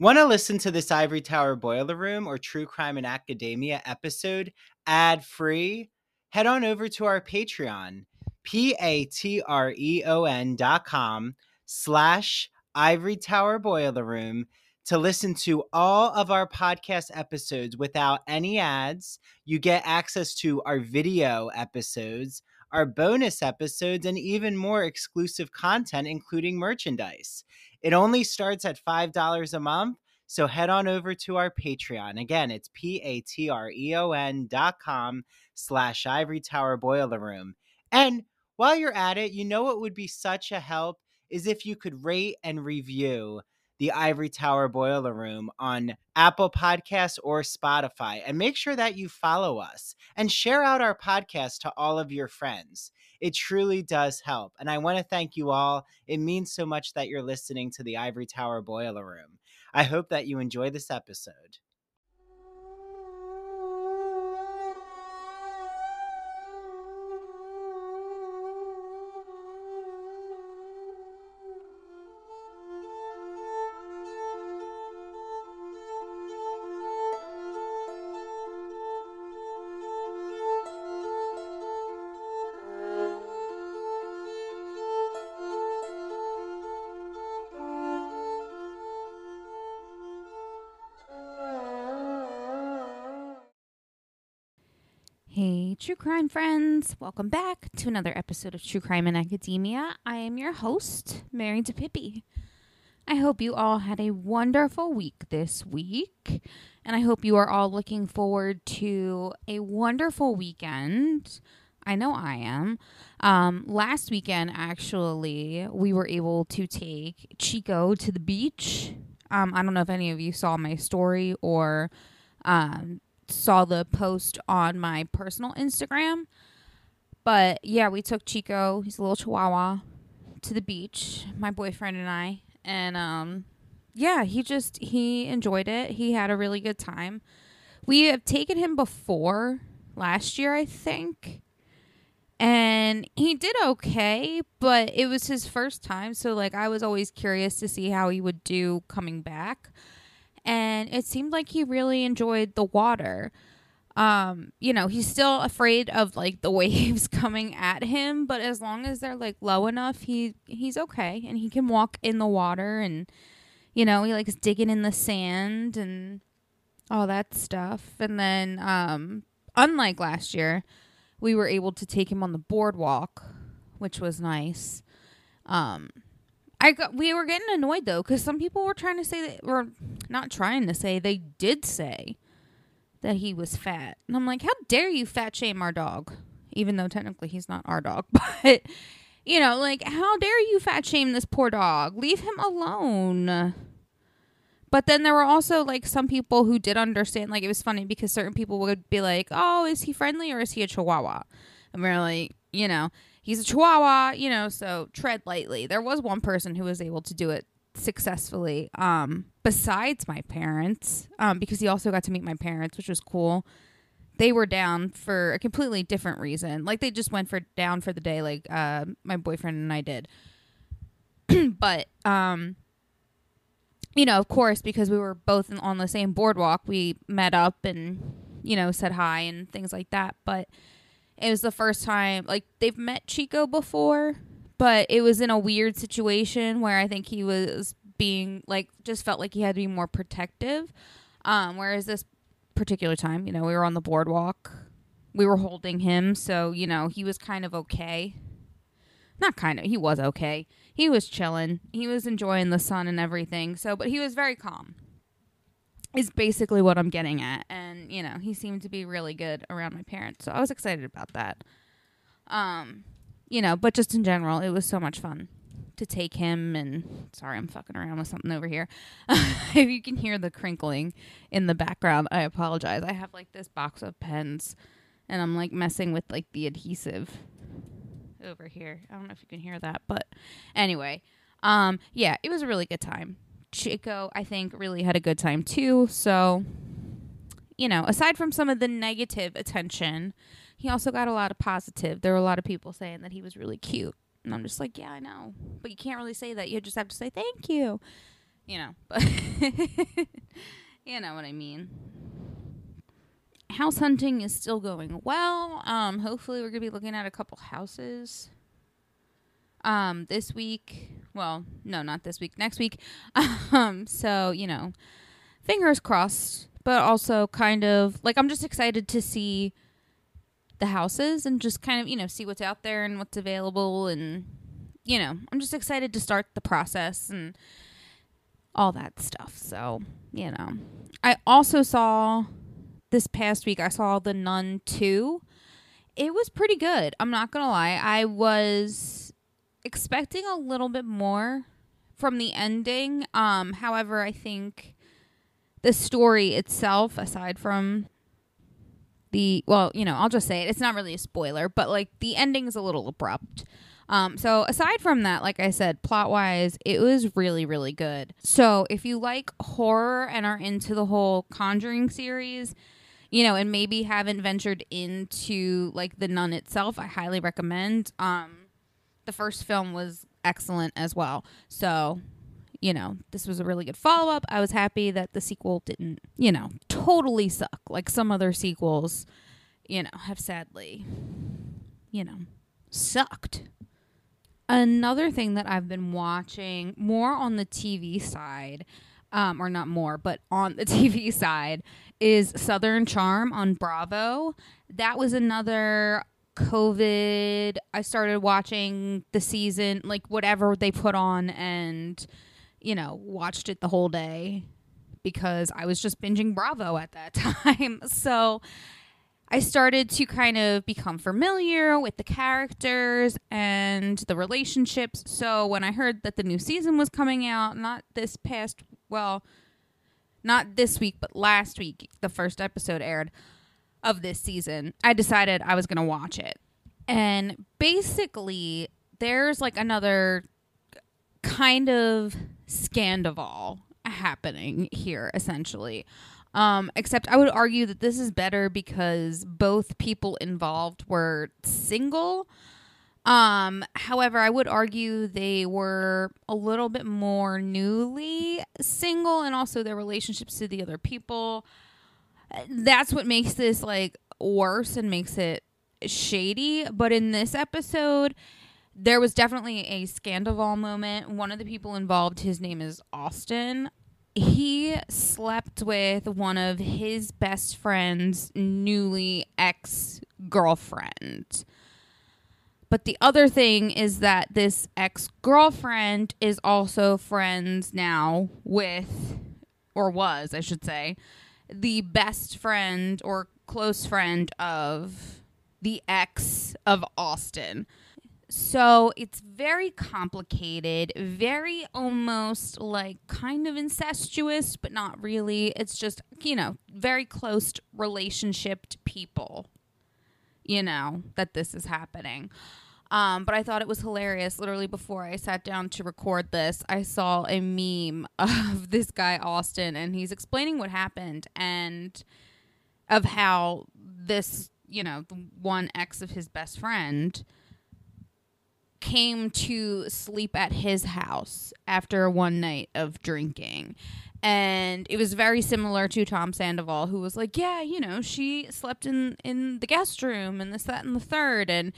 Want to listen to this Ivory Tower Boiler Room or True Crime in Academia episode ad free? Head on over to our Patreon, P A T R E O N dot com slash Ivory Tower Boiler Room to listen to all of our podcast episodes without any ads. You get access to our video episodes, our bonus episodes, and even more exclusive content, including merchandise. It only starts at $5 a month. So head on over to our Patreon. Again, it's P-A-T-R-E-O-N dot com slash Ivory Tower Boiler Room. And while you're at it, you know what would be such a help is if you could rate and review the Ivory Tower Boiler Room on Apple Podcasts or Spotify. And make sure that you follow us and share out our podcast to all of your friends. It truly does help. And I want to thank you all. It means so much that you're listening to the Ivory Tower Boiler Room. I hope that you enjoy this episode. True crime friends. Welcome back to another episode of True Crime in Academia. I am your host, Mary DePippi. I hope you all had a wonderful week this week, and I hope you are all looking forward to a wonderful weekend. I know I am. Um, last weekend, actually, we were able to take Chico to the beach. Um, I don't know if any of you saw my story or um, saw the post on my personal Instagram. But yeah, we took Chico, he's a little chihuahua, to the beach, my boyfriend and I. And um yeah, he just he enjoyed it. He had a really good time. We have taken him before last year, I think. And he did okay, but it was his first time, so like I was always curious to see how he would do coming back and it seemed like he really enjoyed the water. Um, you know, he's still afraid of like the waves coming at him, but as long as they're like low enough, he he's okay and he can walk in the water and you know, he likes digging in the sand and all that stuff. And then um unlike last year, we were able to take him on the boardwalk, which was nice. Um I got we were getting annoyed though because some people were trying to say that or not trying to say they did say that he was fat. And I'm like how dare you fat shame our dog? Even though technically he's not our dog but you know like how dare you fat shame this poor dog? Leave him alone. But then there were also like some people who did understand like it was funny because certain people would be like oh is he friendly or is he a chihuahua? And we we're like you know he's a chihuahua, you know, so tread lightly. There was one person who was able to do it successfully um besides my parents um because he also got to meet my parents, which was cool. They were down for a completely different reason. Like they just went for down for the day like uh my boyfriend and I did. but um you know, of course, because we were both on the same boardwalk, we met up and you know, said hi and things like that, but it was the first time like they've met Chico before, but it was in a weird situation where I think he was being like just felt like he had to be more protective. Um, whereas this particular time, you know, we were on the boardwalk. We were holding him, so you know, he was kind of okay. Not kind of, he was okay. He was chilling. He was enjoying the sun and everything. So, but he was very calm is basically what I'm getting at. And, you know, he seemed to be really good around my parents. So I was excited about that. Um, you know, but just in general, it was so much fun to take him and sorry, I'm fucking around with something over here. if you can hear the crinkling in the background, I apologize. I have like this box of pens and I'm like messing with like the adhesive over here. I don't know if you can hear that, but anyway, um yeah, it was a really good time. Chico, I think, really had a good time too. So, you know, aside from some of the negative attention, he also got a lot of positive. There were a lot of people saying that he was really cute. And I'm just like, yeah, I know. But you can't really say that. You just have to say thank you. you know, but you know what I mean. House hunting is still going well. Um, hopefully, we're gonna be looking at a couple houses. Um, this week. Well, no, not this week. Next week. Um, so you know, fingers crossed. But also, kind of like I'm just excited to see the houses and just kind of you know see what's out there and what's available and you know I'm just excited to start the process and all that stuff. So you know, I also saw this past week. I saw The Nun two. It was pretty good. I'm not gonna lie. I was expecting a little bit more from the ending. Um, however, I think the story itself, aside from the well, you know, I'll just say it. It's not really a spoiler, but like the ending is a little abrupt. Um, so aside from that, like I said, plot wise, it was really, really good. So if you like horror and are into the whole Conjuring series, you know, and maybe haven't ventured into like the nun itself, I highly recommend. Um, the first film was excellent as well. So you know, this was a really good follow up. I was happy that the sequel didn't, you know, totally suck like some other sequels, you know, have sadly, you know, sucked. Another thing that I've been watching more on the TV side, um, or not more, but on the TV side, is Southern Charm on Bravo. That was another COVID. I started watching the season, like whatever they put on, and you know, watched it the whole day because I was just binging Bravo at that time. So I started to kind of become familiar with the characters and the relationships. So when I heard that the new season was coming out, not this past, well, not this week, but last week, the first episode aired of this season, I decided I was going to watch it. And basically, there's like another kind of Scandoval happening here, essentially. Um, except I would argue that this is better because both people involved were single. Um, however, I would argue they were a little bit more newly single and also their relationships to the other people. That's what makes this like worse and makes it shady. But in this episode, there was definitely a Scandoval moment. One of the people involved, his name is Austin. He slept with one of his best friend's newly ex girlfriend. But the other thing is that this ex girlfriend is also friends now with, or was, I should say, the best friend or close friend of the ex of Austin. So it's very complicated, very almost like kind of incestuous, but not really. It's just, you know, very close relationship people, you know, that this is happening. Um, but I thought it was hilarious. Literally, before I sat down to record this, I saw a meme of this guy, Austin, and he's explaining what happened and of how this, you know, one ex of his best friend came to sleep at his house after one night of drinking. And it was very similar to Tom Sandoval, who was like, Yeah, you know, she slept in, in the guest room and this, that, and the third. And,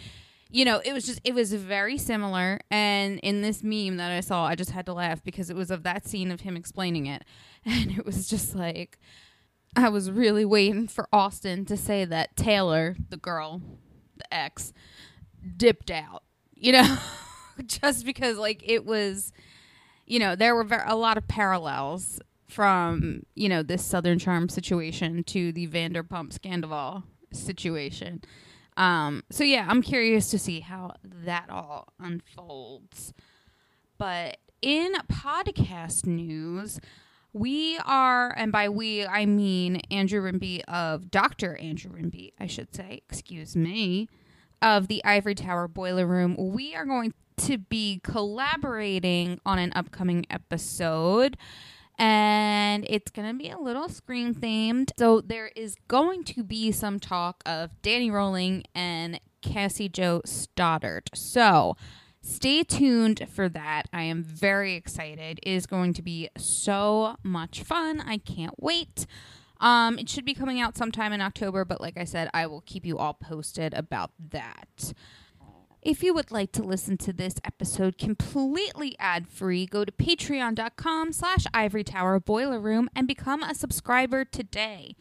you know, it was just, it was very similar. And in this meme that I saw, I just had to laugh because it was of that scene of him explaining it. And it was just like, I was really waiting for Austin to say that Taylor, the girl, the ex, dipped out you know, just because like it was, you know, there were ver- a lot of parallels from you know this Southern Charm situation to the Vanderpump Scandal situation. Um, so yeah, I'm curious to see how that all unfolds. But in podcast news, we are, and by we I mean Andrew Rimby of Dr. Andrew Rimby, I should say, excuse me, of the Ivory Tower Boiler Room, we are going to be collaborating on an upcoming episode. And it's going to be a little Scream themed. So there is going to be some talk of Danny Rolling and Cassie Jo Stoddart. So Stay tuned for that. I am very excited. It is going to be so much fun. I can't wait. Um, it should be coming out sometime in October, but like I said, I will keep you all posted about that. If you would like to listen to this episode completely ad-free, go to patreon.com slash ivory tower boiler room and become a subscriber today.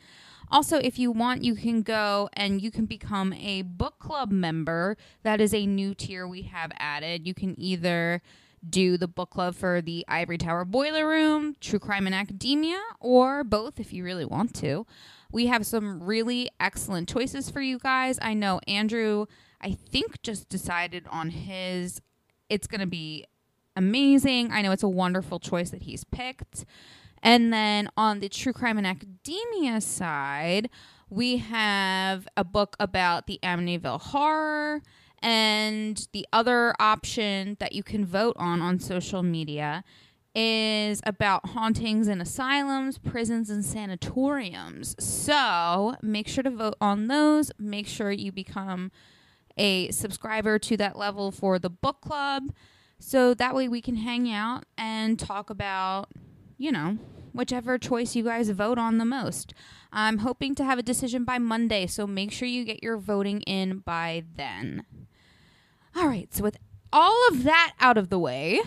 Also, if you want, you can go and you can become a book club member. That is a new tier we have added. You can either do the book club for the Ivory Tower Boiler Room, True Crime and Academia, or both if you really want to. We have some really excellent choices for you guys. I know Andrew, I think, just decided on his. It's going to be amazing. I know it's a wonderful choice that he's picked. And then on the true crime and academia side, we have a book about the Amityville horror. And the other option that you can vote on on social media is about hauntings in asylums, prisons, and sanatoriums. So make sure to vote on those. Make sure you become a subscriber to that level for the book club. So that way we can hang out and talk about you know, whichever choice you guys vote on the most. I'm hoping to have a decision by Monday, so make sure you get your voting in by then. All right, so with all of that out of the way,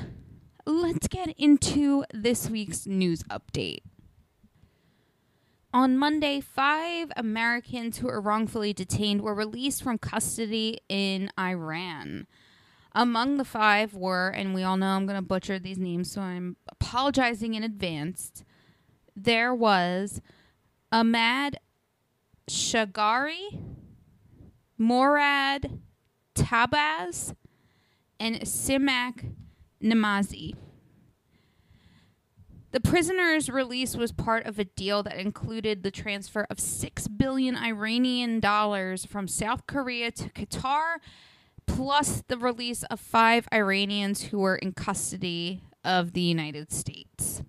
let's get into this week's news update. On Monday, five Americans who were wrongfully detained were released from custody in Iran. Among the five were, and we all know I'm going to butcher these names, so I'm apologizing in advance. There was Ahmad Shagari, Morad Tahbaz, and Siamak Namazi. The prisoner's release was part of a deal that included the transfer of 6 billion Iranian dollars from South Korea to Qatar plus the release of five Iranians who were in custody of the United States.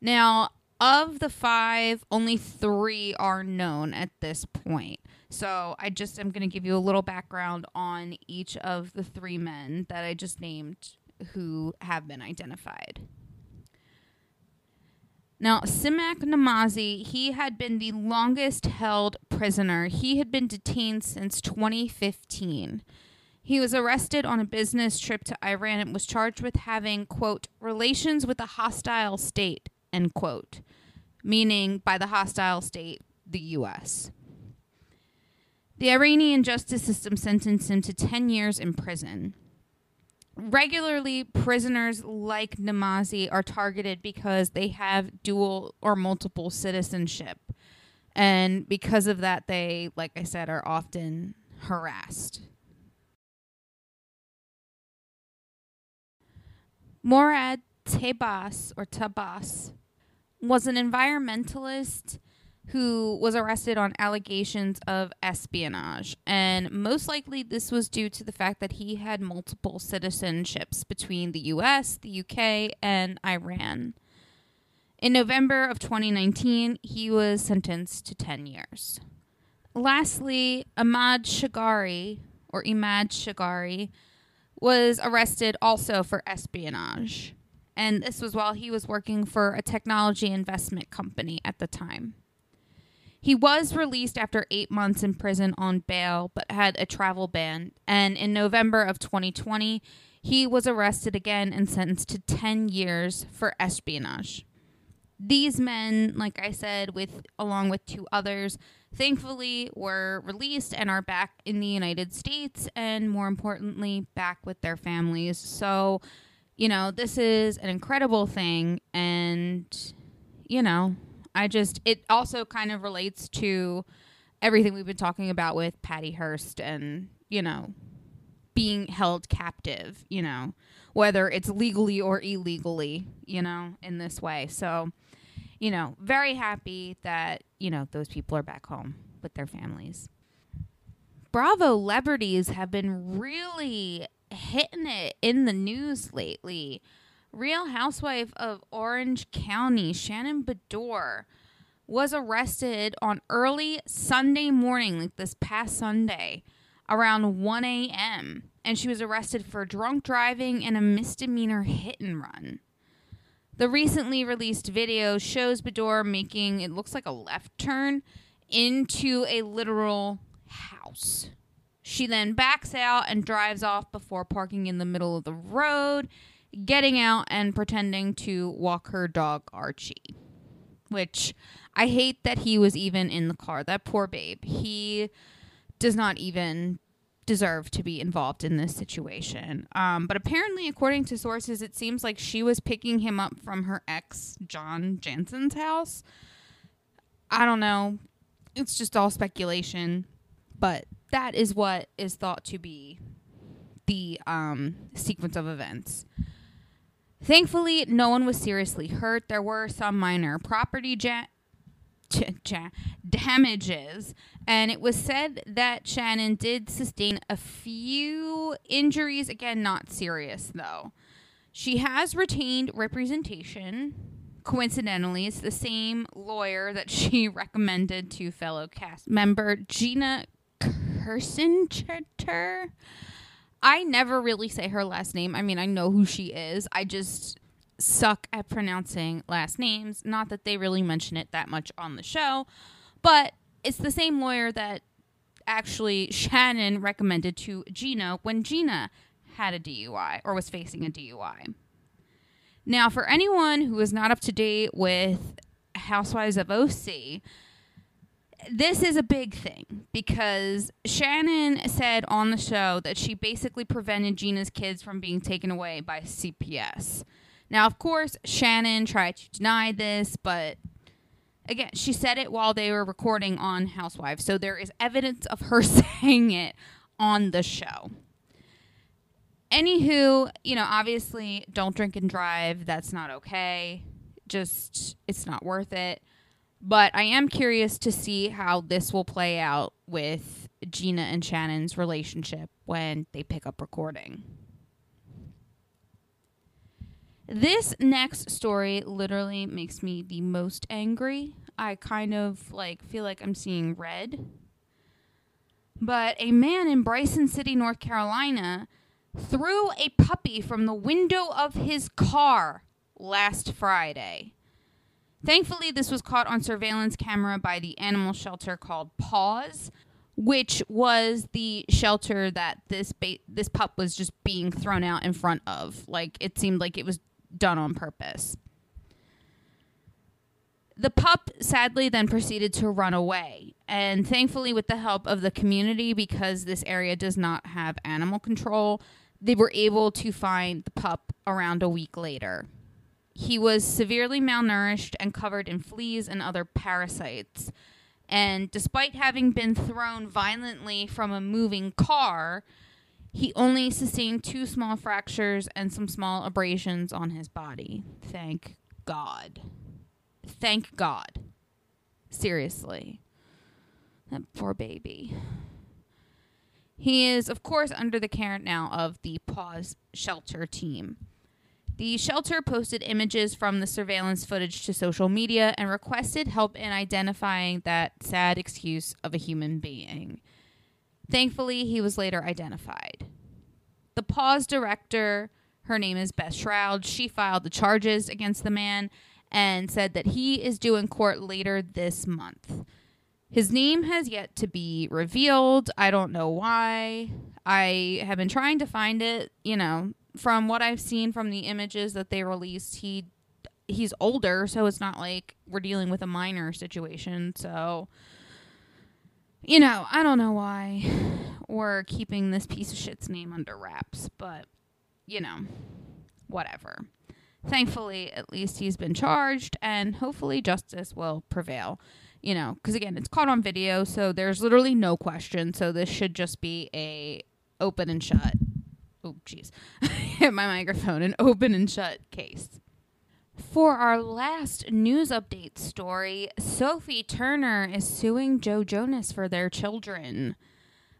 Now, of the five, only three are known at this point. So I just am going to give you a little background on each of the three men that I just named who have been identified. Now, Siamak Namazi, he had been the longest held prisoner. He had been detained since 2015. He was arrested on a business trip to Iran and was charged with having, quote, relations with a hostile state, end quote, meaning by the hostile state, the U.S. The Iranian justice system sentenced him to 10 years in prison regularly prisoners like Namazi are targeted because they have dual or multiple citizenship. And because of that, they, like I said, are often harassed. Morad Tabas or Tabas was an environmentalist who was arrested on allegations of espionage. And most likely, this was due to the fact that he had multiple citizenships between the US, the UK, and Iran. In November of 2019, he was sentenced to 10 years. Lastly, Ahmad Shagari, or Imad Shagari, was arrested also for espionage. And this was while he was working for a technology investment company at the time. He was released after eight months in prison on bail, but had a travel ban. And in November of 2020, he was arrested again and sentenced to 10 years for espionage. These men, like I said, with along with two others, thankfully were released and are back in the United States and more importantly, back with their families. So, you know, this is an incredible thing and you know, I just it also kind of relates to everything we've been talking about with Patty Hearst and, you know, being held captive, you know, whether it's legally or illegally, you know, in this way. So, you know, very happy that, you know, those people are back home with their families. Bravo celebrities have been really hitting it in the news lately. Real Housewife of Orange County, Shannon Beador, was arrested on early Sunday morning, like this past Sunday, around 1 a.m. and she was arrested for drunk driving and a misdemeanor hit and run. The recently released video shows Beador making it looks like a left turn into a literal house. She then backs out and drives off before parking in the middle of the road, getting out and pretending to walk her dog Archie. Which I hate that he was even in the car. That poor babe. He does not even deserve to be involved in this situation. Um, but apparently, according to sources, it seems like she was picking him up from her ex, John Janssen's house. I don't know. It's just all speculation. But that is what is thought to be the um, sequence of events. Thankfully, no one was seriously hurt. There were some minor property ja- damages, and it was said that Shannon did sustain a few injuries. Again, not serious though. She has retained representation. Coincidentally, it's the same lawyer that she recommended to fellow cast member Gina Kirsenchetter. I never really say her last name. I mean, I know who she is. I just suck at pronouncing last names. Not that they really mention it that much on the show, but it's the same lawyer that actually Shannon recommended to Gina when Gina had a DUI or was facing a DUI. Now, for anyone who is not up to date with Housewives of OC, this is a big thing because Shannon said on the show that she basically prevented Gina's kids from being taken away by CPS. Now, of course, Shannon tried to deny this, but again, she said it while they were recording on Housewives. So there is evidence of her saying it on the show. Anywho, you know, obviously, don't drink and drive. That's not okay. Just, it's not worth it. But I am curious to see how this will play out with Gina and Shannon's relationship when they pick up recording. This next story literally makes me the most angry. I kind of like feel like I'm seeing red. But a man in Bryson City, North Carolina, threw a puppy from the window of his car last Friday. Thankfully, this was caught on surveillance camera by the animal shelter called Paws, which was the shelter that this ba- this pup was just being thrown out in front of. Like it seemed like it was done on purpose. The pup sadly then proceeded to run away, and thankfully, with the help of the community, because this area does not have animal control, they were able to find the pup around a week later. He was severely malnourished and covered in fleas and other parasites. And despite having been thrown violently from a moving car, he only sustained two small fractures and some small abrasions on his body. Thank God. Thank God. Seriously. That poor baby. He is, of course, under the care now of the Paws Shelter team. The shelter posted images from the surveillance footage to social media and requested help in identifying that sad excuse of a human being. Thankfully, he was later identified. The Paws director, her name is Beth Shroud, she filed the charges against the man and said that he is due in court later this month. His name has yet to be revealed. I don't know why. I have been trying to find it, you know, from what I've seen from the images that they released, he he's older, so it's not like we're dealing with a minor situation. So you know, I don't know why we're keeping this piece of shit's name under wraps, but you know, whatever. Thankfully, at least he's been charged, and hopefully justice will prevail. You know, because again, it's caught on video, so there's literally no question. So this should just be a open and shut. Oh, jeez, hit my microphone. An open and shut case. For our last news update story, Sophie Turner is suing Joe Jonas for their children.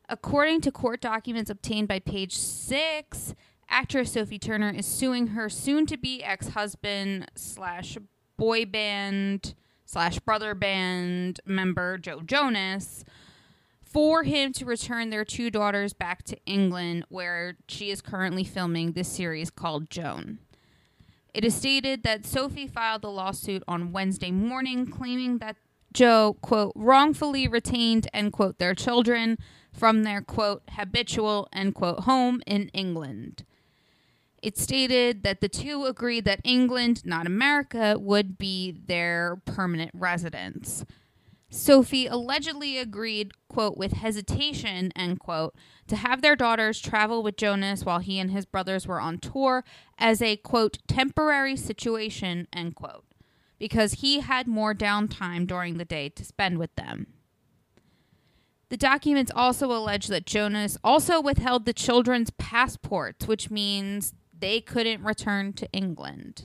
According to court documents obtained by page six, actress Sophie Turner is suing her soon to be ex husband slash boy band slash brother band member Joe Jonas for him to return their two daughters back to England, where she is currently filming this series called Joan. It is stated that Sophie filed the lawsuit on Wednesday morning, claiming that Joe, quote, wrongfully retained, end quote, their children from their, quote, habitual, end quote, home in England. It stated that the two agreed that England, not America, would be their permanent residence. Sophie allegedly agreed, quote, with hesitation, end quote, to have their daughters travel with Jonas while he and his brothers were on tour as a, quote, temporary situation, end quote, because he had more downtime during the day to spend with them. The documents also allege that Jonas also withheld the children's passports, which means they couldn't return to England.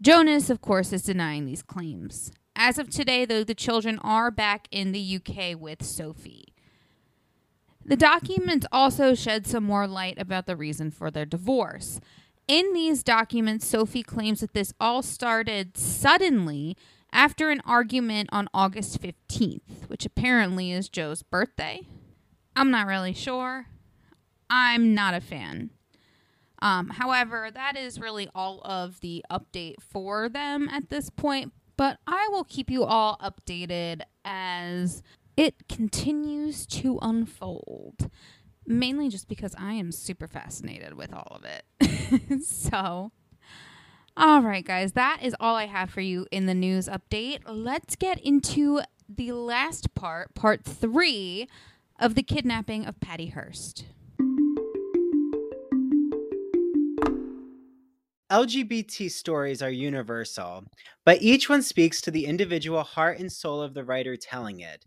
Jonas, of course, is denying these claims. As of today, though, the children are back in the UK with Sophie. The documents also shed some more light about the reason for their divorce. In these documents, Sophie claims that this all started suddenly after an argument on August 15th, which apparently is Joe's birthday. I'm not really sure. I'm not a fan. Um, however, that is really all of the update for them at this point but I will keep you all updated as it continues to unfold. Mainly just because I am super fascinated with all of it. so, all right, guys, that is all I have for you in the news update. Let's get into the last part, part three of the kidnapping of Patty Hearst. LGBT stories are universal, but each one speaks to the individual heart and soul of the writer telling it.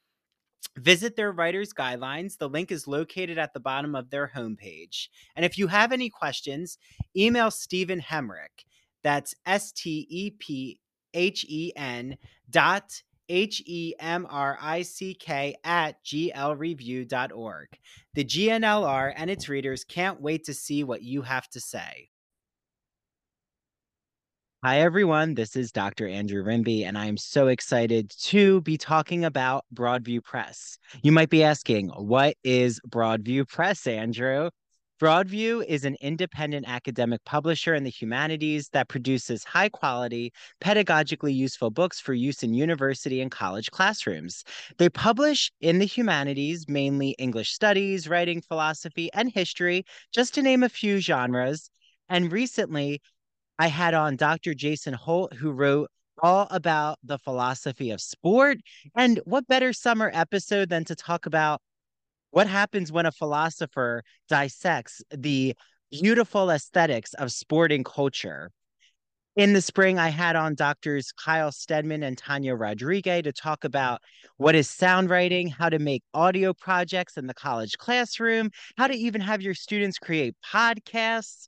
Visit their writer's guidelines. The link is located at the bottom of their homepage. And if you have any questions, email Stephen Hemrick. That's S T E P H E N dot H E M R I C K at glreview.org. The G&LR and its readers can't wait to see what you have to say. Hi, everyone. This is Dr. Andrew Rimby, and I am so excited to be talking about Broadview Press. You might be asking, what is Broadview Press, Andrew? Broadview is an independent academic publisher in the humanities that produces high quality, pedagogically useful books for use in university and college classrooms. They publish in the humanities mainly English studies, writing, philosophy, and history, just to name a few genres. And recently, I had on Dr. Jason Holt, who wrote all about the philosophy of sport. And what better summer episode than to talk about what happens when a philosopher dissects the beautiful aesthetics of sporting culture? In the spring, I had on doctors Kyle Stedman and Tanya Rodriguez to talk about what is sound writing, how to make audio projects in the college classroom, how to even have your students create podcasts.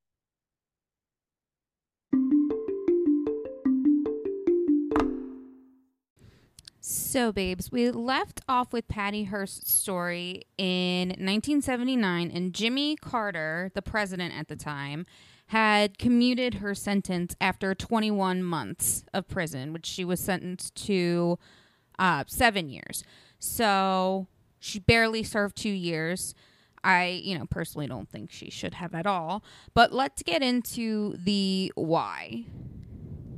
So, babes, we left off with Patty Hearst's story in 1979, and Jimmy Carter, the president at the time, had commuted her sentence after 21 months of prison, which she was sentenced to uh, seven years. So she barely served two years. I, you know, personally don't think she should have at all. But let's get into the why.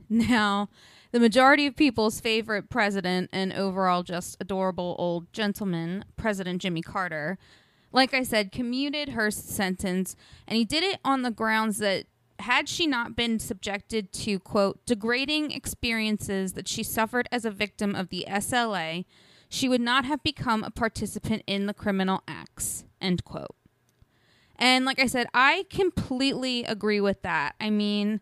Now, the majority of people's favorite president and overall just adorable old gentleman, President Jimmy Carter, like I said, commuted her sentence, and he did it on the grounds that had she not been subjected to, quote, degrading experiences that she suffered as a victim of the SLA, she would not have become a participant in the criminal acts, end quote. And like I said, I completely agree with that. I mean,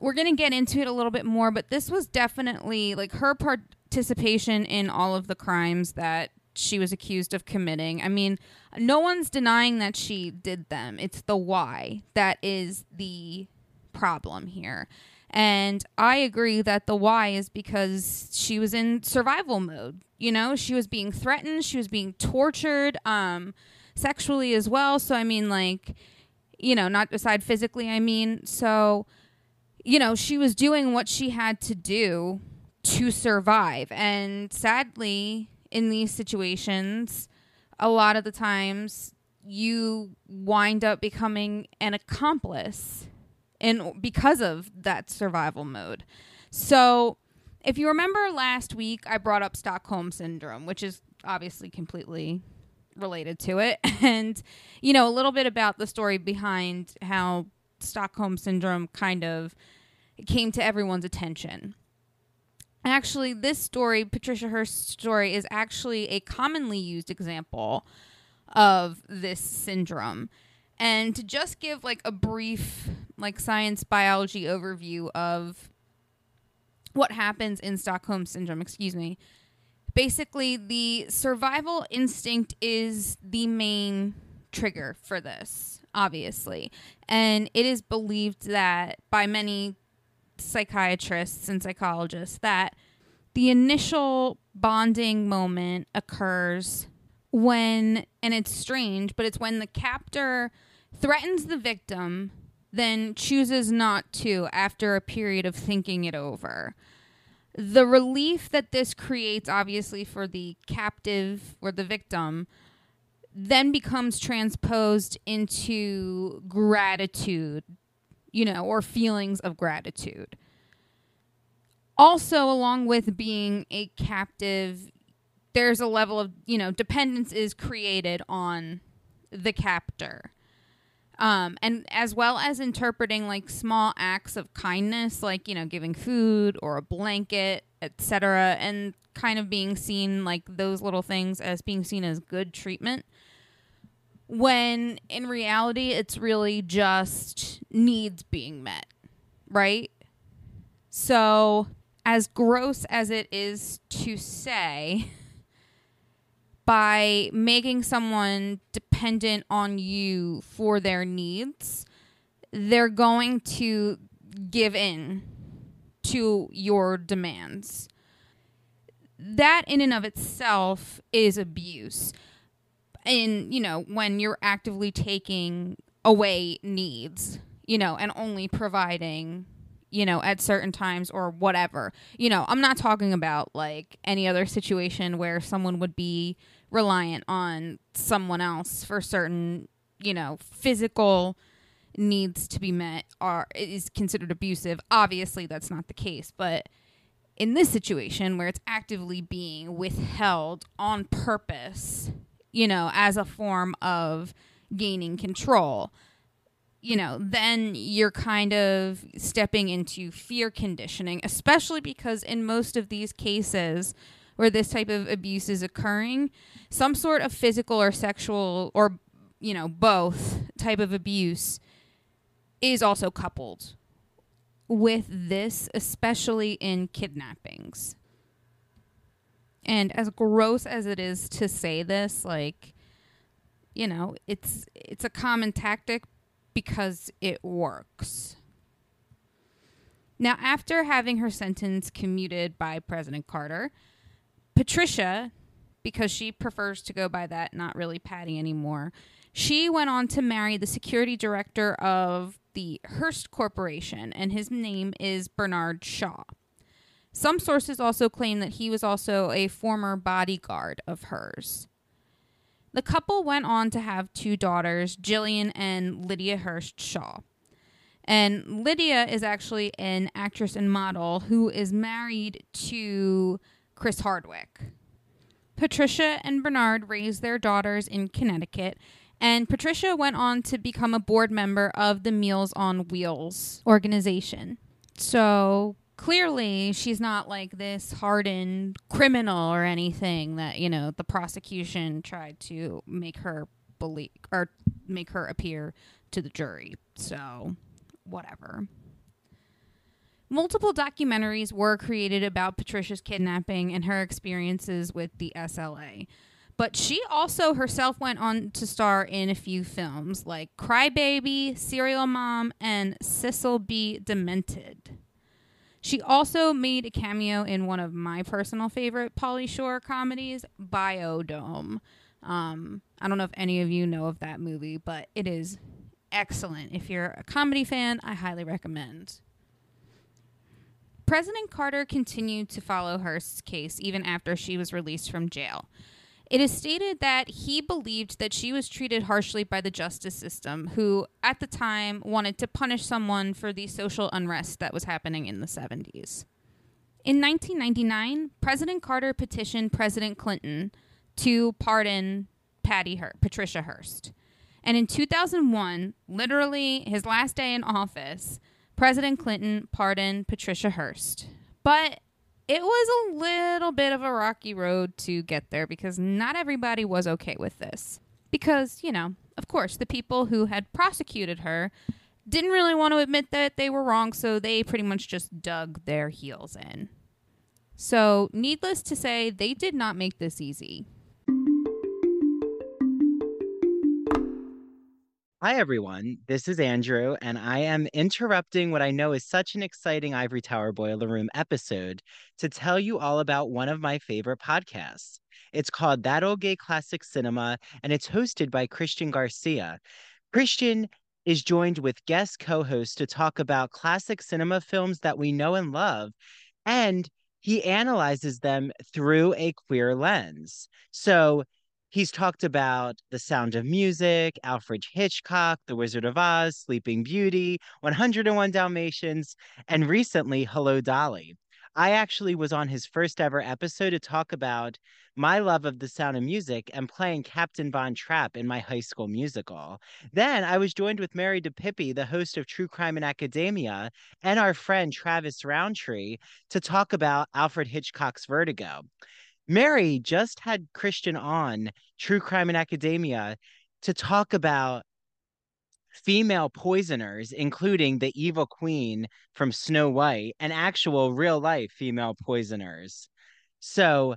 we're going to get into it a little bit more, but this was definitely like her participation in all of the crimes that she was accused of committing. I mean, no one's denying that she did them. It's the why that is the problem here. And I agree that the why is because she was in survival mode. You know, she was being threatened, she was being tortured, um, sexually as well. So, I mean, like, you know, not aside physically, I mean. So, you know, she was doing what she had to do to survive. And sadly, in these situations, a lot of the times you wind up becoming an accomplice and because of that survival mode. So, if you remember last week, I brought up Stockholm syndrome, which is obviously completely related to it, and you know a little bit about the story behind how Stockholm syndrome kind of came to everyone's attention. Actually, this story, Patricia Hearst's story, is actually a commonly used example of this syndrome. And to just give like a brief like science biology overview of what happens in Stockholm syndrome, excuse me. Basically, the survival instinct is the main trigger for this, obviously. And it is believed that by many psychiatrists and psychologists that the initial bonding moment occurs when, and it's strange, but it's when the captor threatens the victim, then chooses not to after a period of thinking it over. The relief that this creates, obviously, for the captive or the victim, then becomes transposed into gratitude you know, or feelings of gratitude. Also, along with being a captive, there's a level of, you know, dependence is created on the captor. Um, and as well as interpreting like small acts of kindness, like, you know, giving food or a blanket, etc., and kind of being seen like those little things as being seen as good treatment when in reality it's really just needs being met, right? So, as gross as it is to say, by making someone dependent on you for their needs, they're going to give in to your demands. That, in and of itself, is abuse in you know when you're actively taking away needs you know and only providing you know at certain times or whatever. You know i'm not talking about like any other situation where someone would be reliant on someone else for certain you know physical needs to be met are is considered abusive. Obviously that's not the case but in this situation where it's actively being withheld on purpose you know, as a form of gaining control. you know, then you're kind of stepping into fear conditioning, especially because in most of these cases where this type of abuse is occurring, some sort of physical or sexual or, you know, both type of abuse is also coupled with this, especially in kidnappings. And as gross as it is to say this, like, you know, it's it's a common tactic because it works. Now, after having her sentence commuted by President Carter, Patricia, because she prefers to go by that, not really Patty anymore, she went on to marry the security director of the Hearst Corporation, and his name is Bernard Shaw. Some sources also claim that he was also a former bodyguard of hers. The couple went on to have two daughters, Jillian and Lydia Hearst Shaw. And Lydia is actually an actress and model who is married to Chris Hardwick. Patricia and Bernard raised their daughters in Connecticut, and Patricia went on to become a board member of the Meals on Wheels organization. So clearly, she's not like this hardened criminal or anything that, you know, the prosecution tried to make her believe or make her appear to the jury. So, whatever. Multiple documentaries were created about Patricia's kidnapping and her experiences with the SLA. But she also herself went on to star in a few films like Crybaby, Serial Mom, and Cecil B. Demented. She also made a cameo in one of my personal favorite Pauly Shore comedies, Biodome. Um, I don't know if any of you know of that movie, but it is excellent. If you're a comedy fan, I highly recommend. President Carter continued to follow Hearst's case even after she was released from jail. It is stated that he believed that she was treated harshly by the justice system, who at the time wanted to punish someone for the social unrest that was happening in the 70s. In 1999, President Carter petitioned President Clinton to pardon Patty Her- Patricia Hearst. And in 2001, literally his last day in office, President Clinton pardoned Patricia Hearst. But it was a little bit of a rocky road to get there because not everybody was okay with this. Because, you know, of course, the people who had prosecuted her didn't really want to admit that they were wrong, so they pretty much just dug their heels in. So, needless to say, they did not make this easy. Hi, everyone. This is Andrew, and I am interrupting what I know is such an exciting Ivory Tower Boiler Room episode to tell you all about one of my favorite podcasts. It's called That Old Gay Classic Cinema, and it's hosted by Christian Garcia. Christian is joined with guest co hosts to talk about classic cinema films that we know and love, and he analyzes them through a queer lens. So, He's talked about The Sound of Music, Alfred Hitchcock, The Wizard of Oz, Sleeping Beauty, 101 Dalmatians, and recently Hello Dolly. I actually was on his first ever episode to talk about my love of the sound of music and playing Captain Von Trapp in my high school musical. Then I was joined with Mary DePippi, the host of True Crime in Academia, and our friend Travis Roundtree to talk about Alfred Hitchcock's Vertigo. Mary just had Christian on True Crime in Academia to talk about female poisoners, including the evil queen from Snow White and actual real life female poisoners. So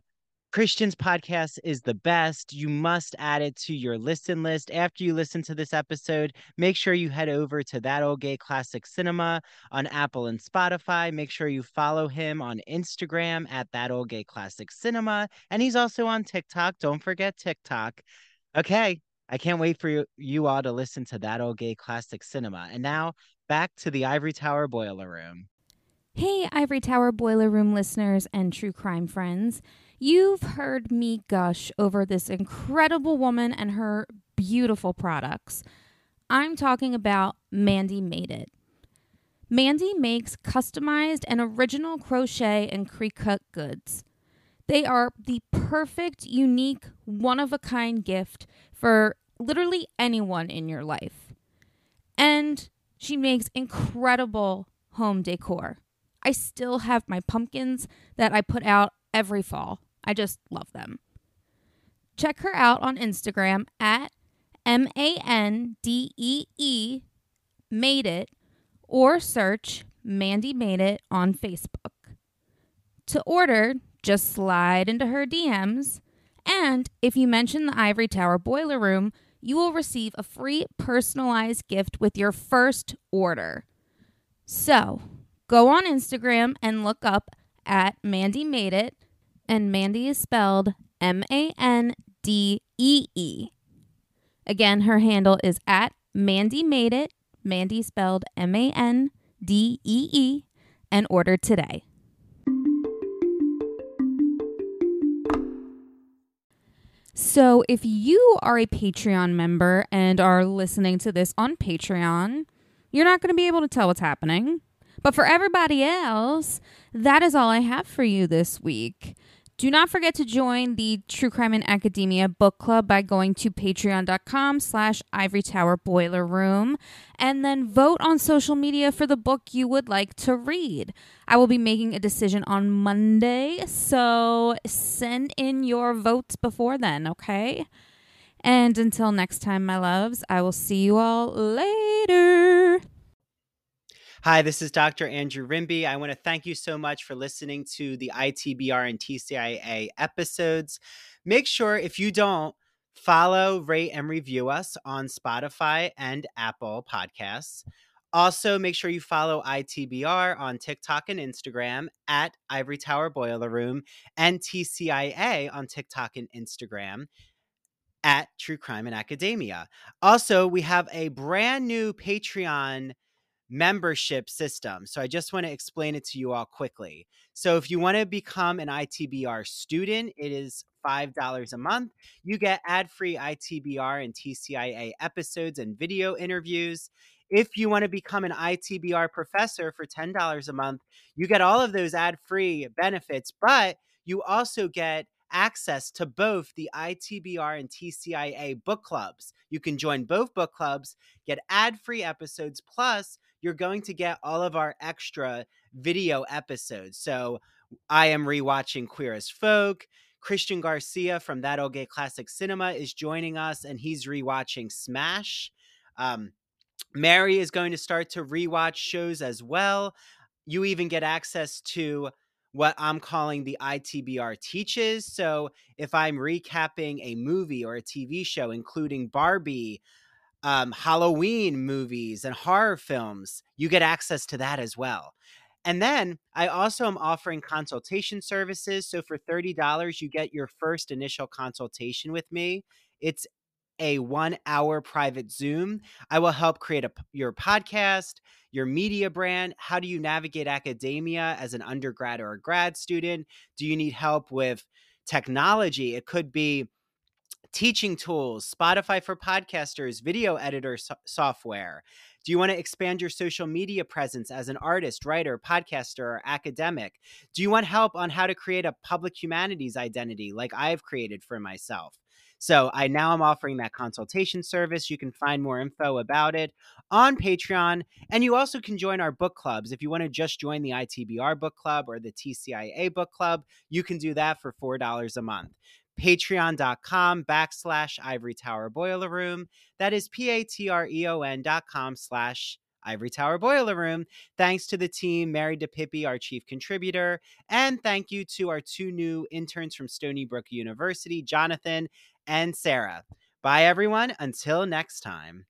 Christian's podcast is the best. You must add it to your listen list. After you listen to this episode, make sure you head over to That Old Gay Classic Cinema on Apple and Spotify. Make sure you follow him on Instagram at That Old Gay Classic Cinema. And he's also on TikTok. Don't forget TikTok. Okay, I can't wait for you, all to listen to That Old Gay Classic Cinema. And now back to the Ivory Tower Boiler Room. Hey, Ivory Tower Boiler Room listeners and true crime friends. You've heard me gush over this incredible woman and her beautiful products. I'm talking about Mandy Made It. Mandy makes customized and original crochet and Cricut goods. They are the perfect, unique, one of a kind gift for literally anyone in your life. And she makes incredible home decor. I still have my pumpkins that I put out every fall. I just love them. Check her out on Instagram at M A N D E E Made It or search Mandy Made It on Facebook. To order, just slide into her DMs, and if you mention the Ivory Tower Boiler Room, you will receive a free personalized gift with your first order. So, go on Instagram and look up at Mandy Made It, and Mandy is spelled M A N D E E. Again, her handle is at Mandy Made It, Mandy spelled M A N D E E, and order today. So, if you are a Patreon member and are listening to this on Patreon, you're not going to be able to tell what's happening. But for everybody else, that is all I have for you this week. Do not forget to join the True Crime and Academia book club by going to patreon.com slash ivory tower boiler room and then vote on social media for the book you would like to read. I will be making a decision on Monday, so send in your votes before then, okay? And until next time, my loves, I will see you all later. Hi, this is Dr. Andrew Rimby. I want to thank you so much for listening to the ITBR and TCIA episodes. Make sure if you don't, follow, rate, and review us on Spotify and Apple Podcasts. Also, make sure you follow ITBR on TikTok and Instagram at Ivory Tower Boiler Room and TCIA on TikTok and Instagram at True Crime and Academia. Also, we have a brand new Patreon membership system. So I just want to explain it to you all quickly. So if you want to become an ITBR student, it is $5 a month. You get ad free ITBR and TCIA episodes and video interviews. If you want to become an ITBR professor for $10 a month, you get all of those ad free benefits, but you also get access to both the ITBR and TCIA book clubs. You can join both book clubs, get ad free episodes, plus you're going to get all of our extra video episodes. So I am rewatching Queer as Folk. Christian Garcia from That Old Gay Classic Cinema is joining us, and he's rewatching Smash. Um, Mary is going to start to rewatch shows as well. You even get access to what I'm calling the ITBR teaches. So if I'm recapping a movie or a TV show, including Barbie, um, Halloween movies and horror films, you get access to that as well. And then I also am offering consultation services. So for $30, you get your first initial consultation with me. It's a one hour private Zoom. I will help create a, your podcast, your media brand. How do you navigate academia as an undergrad or a grad student? Do you need help with technology? It could be teaching tools, Spotify for podcasters, video editor so- software? Do you want to expand your social media presence as an artist, writer, podcaster, or academic? Do you want help on how to create a public humanities identity like I've created for myself? So I now am offering that consultation service. You can find more info about it on Patreon. And you also can join our book clubs. If you want to just join the ITBR book club or the TCIA book club, you can do that for $4 a month patreon.com backslash ivory tower boiler room. That is P-A-T-R-E-O-N dot com slash Ivory Tower Boiler Room. Thanks to the team, Mary DePippi, our chief contributor, and thank you to our two new interns from Stony Brook University, Jonathan and Sarah. Bye, everyone. Until next time.